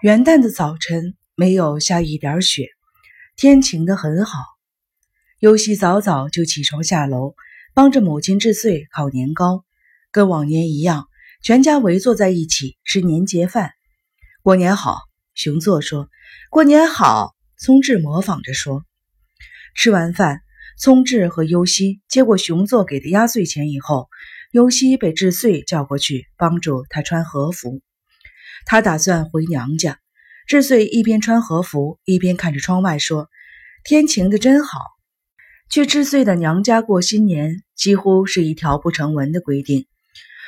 元旦的早晨没有下一点雪，天晴得很好。尤西早早就起床下楼，帮着母亲治岁烤年糕，跟往年一样，全家围坐在一起吃年节饭。过年好，熊作说。过年好，聪智模仿着说。吃完饭，聪智和尤西接过熊作给的压岁钱以后，尤西被治岁叫过去帮助他穿和服。他打算回娘家，智穗一边穿和服，一边看着窗外说：“天晴的真好。”去智穗的娘家过新年，几乎是一条不成文的规定。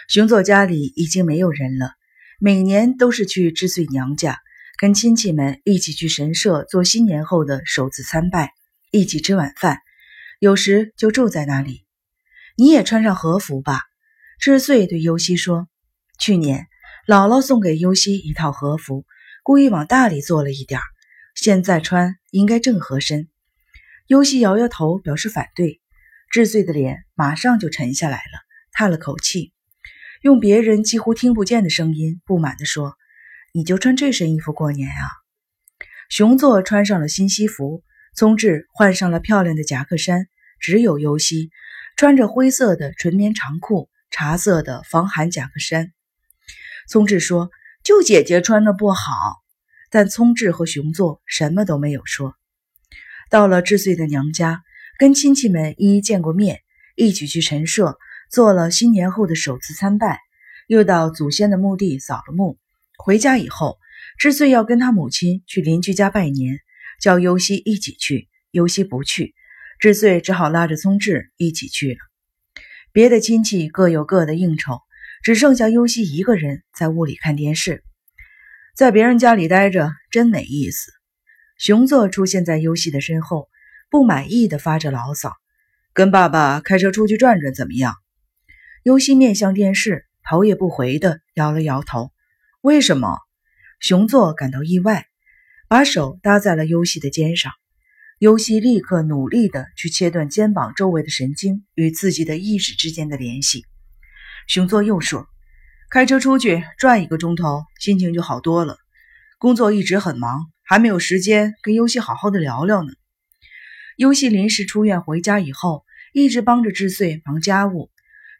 熊作家里已经没有人了，每年都是去智穗娘家，跟亲戚们一起去神社做新年后的首次参拜，一起吃晚饭，有时就住在那里。你也穿上和服吧，智穗对尤西说：“去年。”姥姥送给优西一套和服，故意往大里做了一点现在穿应该正合身。优西摇摇头，表示反对。治罪的脸马上就沉下来了，叹了口气，用别人几乎听不见的声音不满地说：“你就穿这身衣服过年啊？”熊作穿上了新西服，聪智换上了漂亮的夹克衫，只有优西穿着灰色的纯棉长裤、茶色的防寒夹克衫。聪智说：“就姐姐穿的不好。”但聪智和熊作什么都没有说。到了智穗的娘家，跟亲戚们一一见过面，一起去神社做了新年后的首次参拜，又到祖先的墓地扫了墓。回家以后，智穗要跟他母亲去邻居家拜年，叫尤西一起去。尤西不去，智穗只好拉着聪智一起去了。别的亲戚各有各的应酬。只剩下尤西一个人在屋里看电视，在别人家里待着真没意思。熊作出现在尤西的身后，不满意的发着牢骚：“跟爸爸开车出去转转怎么样？”尤西面向电视，头也不回的摇了摇头。为什么？熊作感到意外，把手搭在了尤西的肩上。尤西立刻努力的去切断肩膀周围的神经与自己的意识之间的联系。熊作又说：“开车出去转一个钟头，心情就好多了。工作一直很忙，还没有时间跟尤西好好的聊聊呢。”尤西临时出院回家以后，一直帮着智穗忙家务，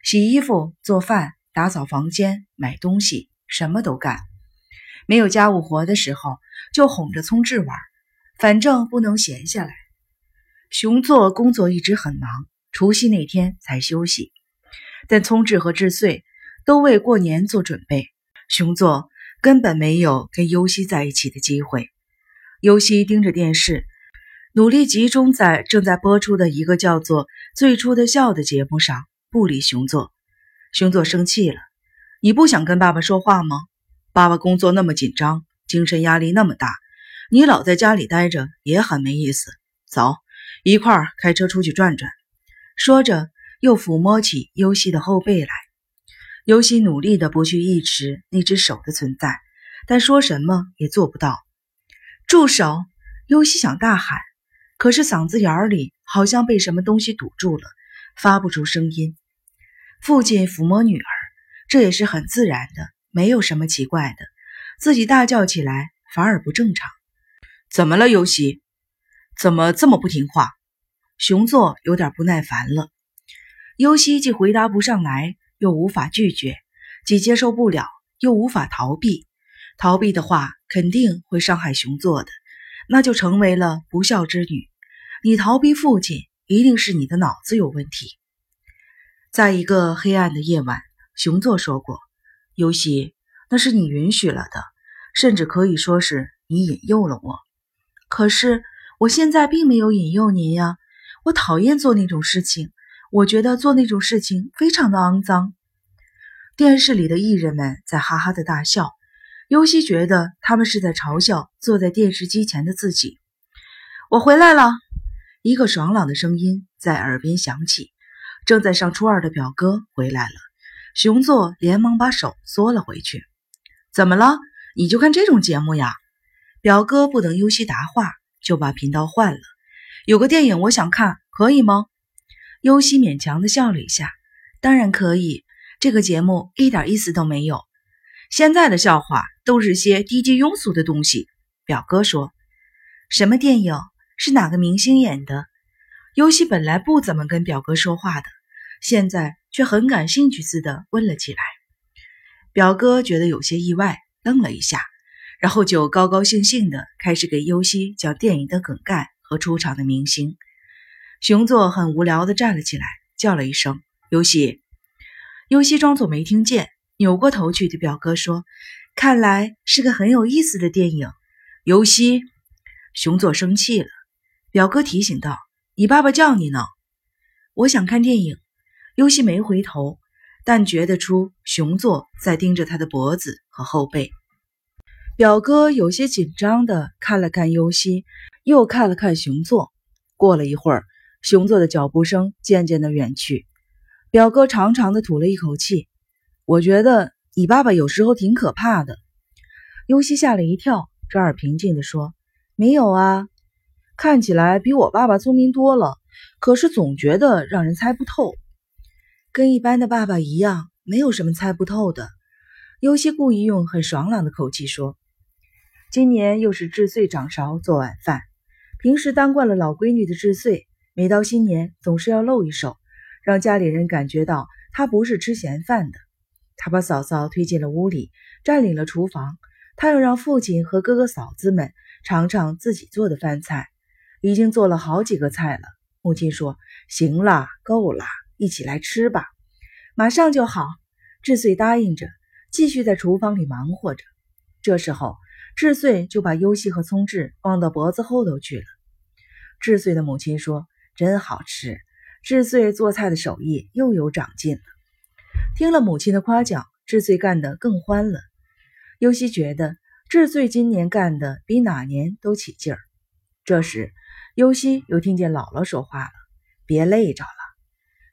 洗衣服、做饭、打扫房间、买东西，什么都干。没有家务活的时候，就哄着聪智玩，反正不能闲下来。熊作工作一直很忙，除夕那天才休息。但聪智和智穗都为过年做准备，熊作根本没有跟尤西在一起的机会。尤西盯着电视，努力集中在正在播出的一个叫做《最初的笑》的节目上，不理熊作。熊作生气了：“你不想跟爸爸说话吗？爸爸工作那么紧张，精神压力那么大，你老在家里待着也很没意思。走，一块儿开车出去转转。”说着。又抚摸起尤西的后背来，尤西努力的不去意识那只手的存在，但说什么也做不到。住手！尤西想大喊，可是嗓子眼里好像被什么东西堵住了，发不出声音。父亲抚摸女儿，这也是很自然的，没有什么奇怪的。自己大叫起来反而不正常。怎么了，尤西？怎么这么不听话？熊座有点不耐烦了。尤西既回答不上来，又无法拒绝；既接受不了，又无法逃避。逃避的话，肯定会伤害熊座的，那就成为了不孝之女。你逃避父亲，一定是你的脑子有问题。在一个黑暗的夜晚，熊座说过：“尤西，那是你允许了的，甚至可以说是你引诱了我。可是我现在并没有引诱您呀，我讨厌做那种事情。”我觉得做那种事情非常的肮脏。电视里的艺人们在哈哈的大笑，尤西觉得他们是在嘲笑坐在电视机前的自己。我回来了，一个爽朗的声音在耳边响起。正在上初二的表哥回来了，熊作连忙把手缩了回去。怎么了？你就看这种节目呀？表哥不等尤西答话，就把频道换了。有个电影我想看，可以吗？尤西勉强的笑了一下，当然可以。这个节目一点意思都没有。现在的笑话都是些低级庸俗的东西。表哥说：“什么电影？是哪个明星演的？”尤西本来不怎么跟表哥说话的，现在却很感兴趣似的问了起来。表哥觉得有些意外，愣了一下，然后就高高兴兴的开始给尤西讲电影的梗概和出场的明星。熊座很无聊的站了起来，叫了一声：“尤西。”尤西装作没听见，扭过头去对表哥说：“看来是个很有意思的电影。”尤西，熊座生气了。表哥提醒道。你爸爸叫你呢，我想看电影。尤西没回头，但觉得出熊座在盯着他的脖子和后背。表哥有些紧张的看了看尤西，又看了看熊座。过了一会儿，熊座的脚步声渐渐的远去。表哥长长的吐了一口气。我觉得你爸爸有时候挺可怕的。尤西吓了一跳，这儿平静的说：“没有啊。”看起来比我爸爸聪明多了，可是总觉得让人猜不透，跟一般的爸爸一样，没有什么猜不透的。尤西故意用很爽朗的口气说：“今年又是智穗掌勺做晚饭，平时当惯了老闺女的智穗，每到新年总是要露一手，让家里人感觉到她不是吃闲饭的。她把嫂嫂推进了屋里，占领了厨房，她要让父亲和哥哥嫂子们尝尝自己做的饭菜。”已经做了好几个菜了，母亲说：“行了，够了，一起来吃吧，马上就好。”智穗答应着，继续在厨房里忙活着。这时候，智穗就把优希和聪智放到脖子后头去了。智穗的母亲说：“真好吃，智穗做菜的手艺又有长进了。”听了母亲的夸奖，智穗干得更欢了。优西觉得智穗今年干的比哪年都起劲儿。这时，尤西又听见姥姥说话了：“别累着了。”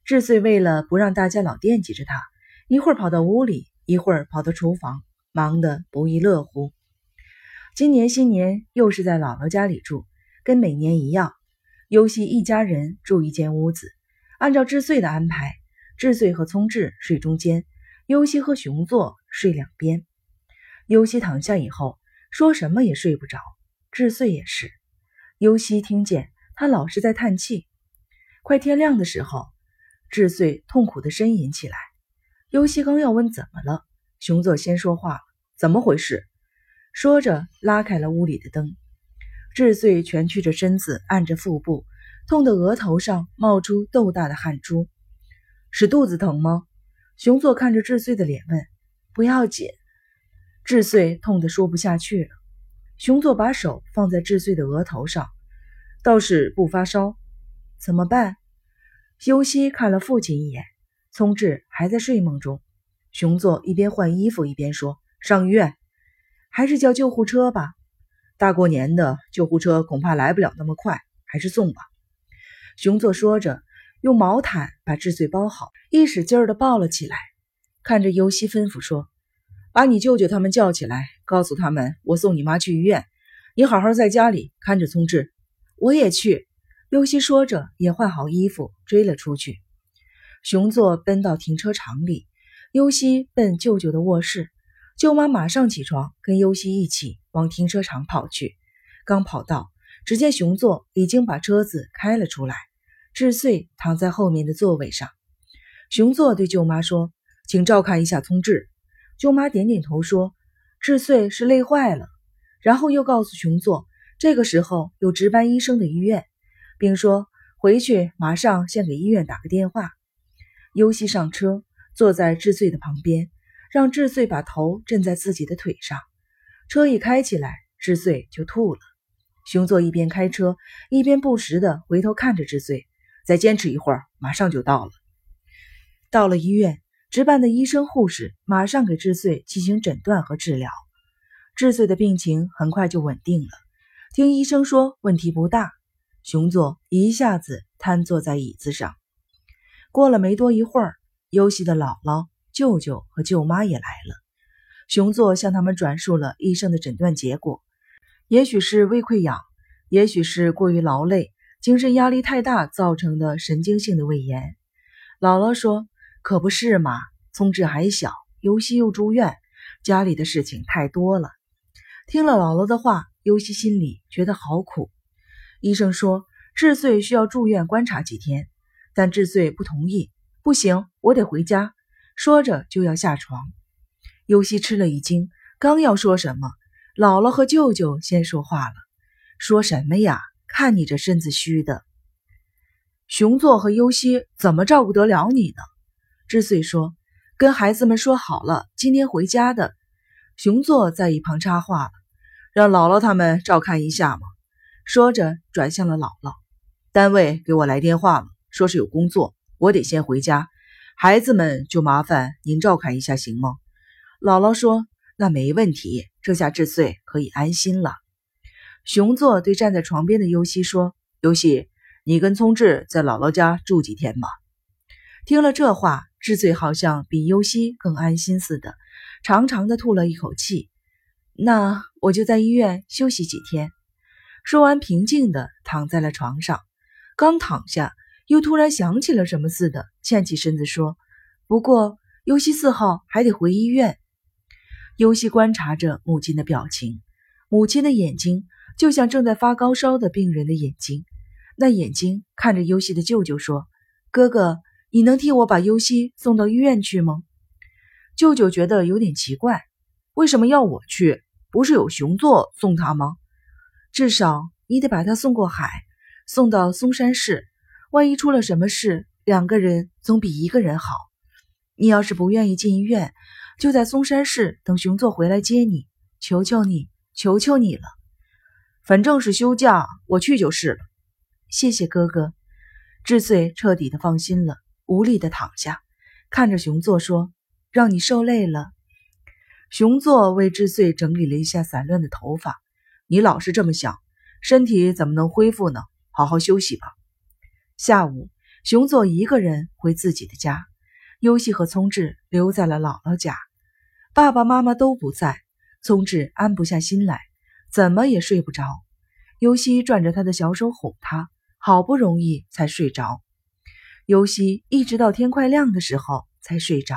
智穗为了不让大家老惦记着他，一会儿跑到屋里，一会儿跑到厨房，忙得不亦乐乎。今年新年又是在姥姥家里住，跟每年一样，尤西一家人住一间屋子。按照智穗的安排，智穗和聪智睡中间，尤西和熊座睡两边。尤西躺下以后，说什么也睡不着，智穗也是。尤西听见他老是在叹气。快天亮的时候，智穗痛苦的呻吟起来。尤西刚要问怎么了，熊座先说话：“怎么回事？”说着拉开了屋里的灯。智穗蜷曲着身子，按着腹部，痛得额头上冒出豆大的汗珠。是肚子疼吗？熊座看着智穗的脸问：“不要紧。”智穗痛得说不下去了。熊座把手放在智穗的额头上，倒是不发烧，怎么办？尤西看了父亲一眼，聪智还在睡梦中。熊座一边换衣服一边说：“上医院，还是叫救护车吧。大过年的，救护车恐怕来不了那么快，还是送吧。”熊座说着，用毛毯把智穗包好，一使劲儿的抱了起来，看着尤西吩咐说。把你舅舅他们叫起来，告诉他们我送你妈去医院。你好好在家里看着聪智，我也去。尤西说着，也换好衣服追了出去。熊座奔到停车场里，尤西奔舅舅的卧室。舅妈马上起床，跟优西一起往停车场跑去。刚跑到，只见熊座已经把车子开了出来，智穗躺在后面的座位上。熊座对舅妈说：“请照看一下通智。”舅妈点点头说：“智穗是累坏了。”然后又告诉熊座：“这个时候有值班医生的医院，并说回去马上先给医院打个电话。”优西上车，坐在智穗的旁边，让智穗把头枕在自己的腿上。车一开起来，智穗就吐了。熊座一边开车，一边不时地回头看着智穗：“再坚持一会儿，马上就到了。”到了医院。值班的医生、护士马上给智穗进行诊断和治疗，智穗的病情很快就稳定了。听医生说问题不大，熊座一下子瘫坐在椅子上。过了没多一会儿，尤西的姥姥、舅舅和舅妈也来了。熊座向他们转述了医生的诊断结果，也许是胃溃疡，也许是过于劳累、精神压力太大造成的神经性的胃炎。姥姥说。可不是嘛，聪智还小，尤西又住院，家里的事情太多了。听了姥姥的话，尤西心里觉得好苦。医生说智穗需要住院观察几天，但智穗不同意。不行，我得回家。说着就要下床。尤西吃了一惊，刚要说什么，姥姥和舅舅先说话了：“说什么呀？看你这身子虚的。”熊座和尤西怎么照顾得了你呢？智穗说：“跟孩子们说好了，今天回家的。”熊座在一旁插话了：“让姥姥他们照看一下嘛。”说着转向了姥姥：“单位给我来电话了，说是有工作，我得先回家。孩子们就麻烦您照看一下，行吗？”姥姥说：“那没问题，这下智穗可以安心了。”熊座对站在床边的尤西说：“尤西。”你跟聪智在姥姥家住几天吧。听了这话，智穗好像比优西更安心似的，长长的吐了一口气。那我就在医院休息几天。说完，平静的躺在了床上。刚躺下，又突然想起了什么似的，欠起身子说：“不过，优西四号还得回医院。”优西观察着母亲的表情，母亲的眼睛就像正在发高烧的病人的眼睛。那眼睛看着尤西的舅舅说：“哥哥，你能替我把尤西送到医院去吗？”舅舅觉得有点奇怪，为什么要我去？不是有熊座送他吗？至少你得把他送过海，送到嵩山市。万一出了什么事，两个人总比一个人好。你要是不愿意进医院，就在松山市等熊座回来接你。求求你，求求你了！反正是休假，我去就是了。谢谢哥哥，智穗彻底的放心了，无力的躺下，看着熊座说：“让你受累了。”熊座为智穗整理了一下散乱的头发：“你老是这么想，身体怎么能恢复呢？好好休息吧。”下午，熊座一个人回自己的家，优希和聪智留在了姥姥家。爸爸妈妈都不在，聪智安不下心来，怎么也睡不着。优希攥着他的小手哄他。好不容易才睡着，尤西一直到天快亮的时候才睡着。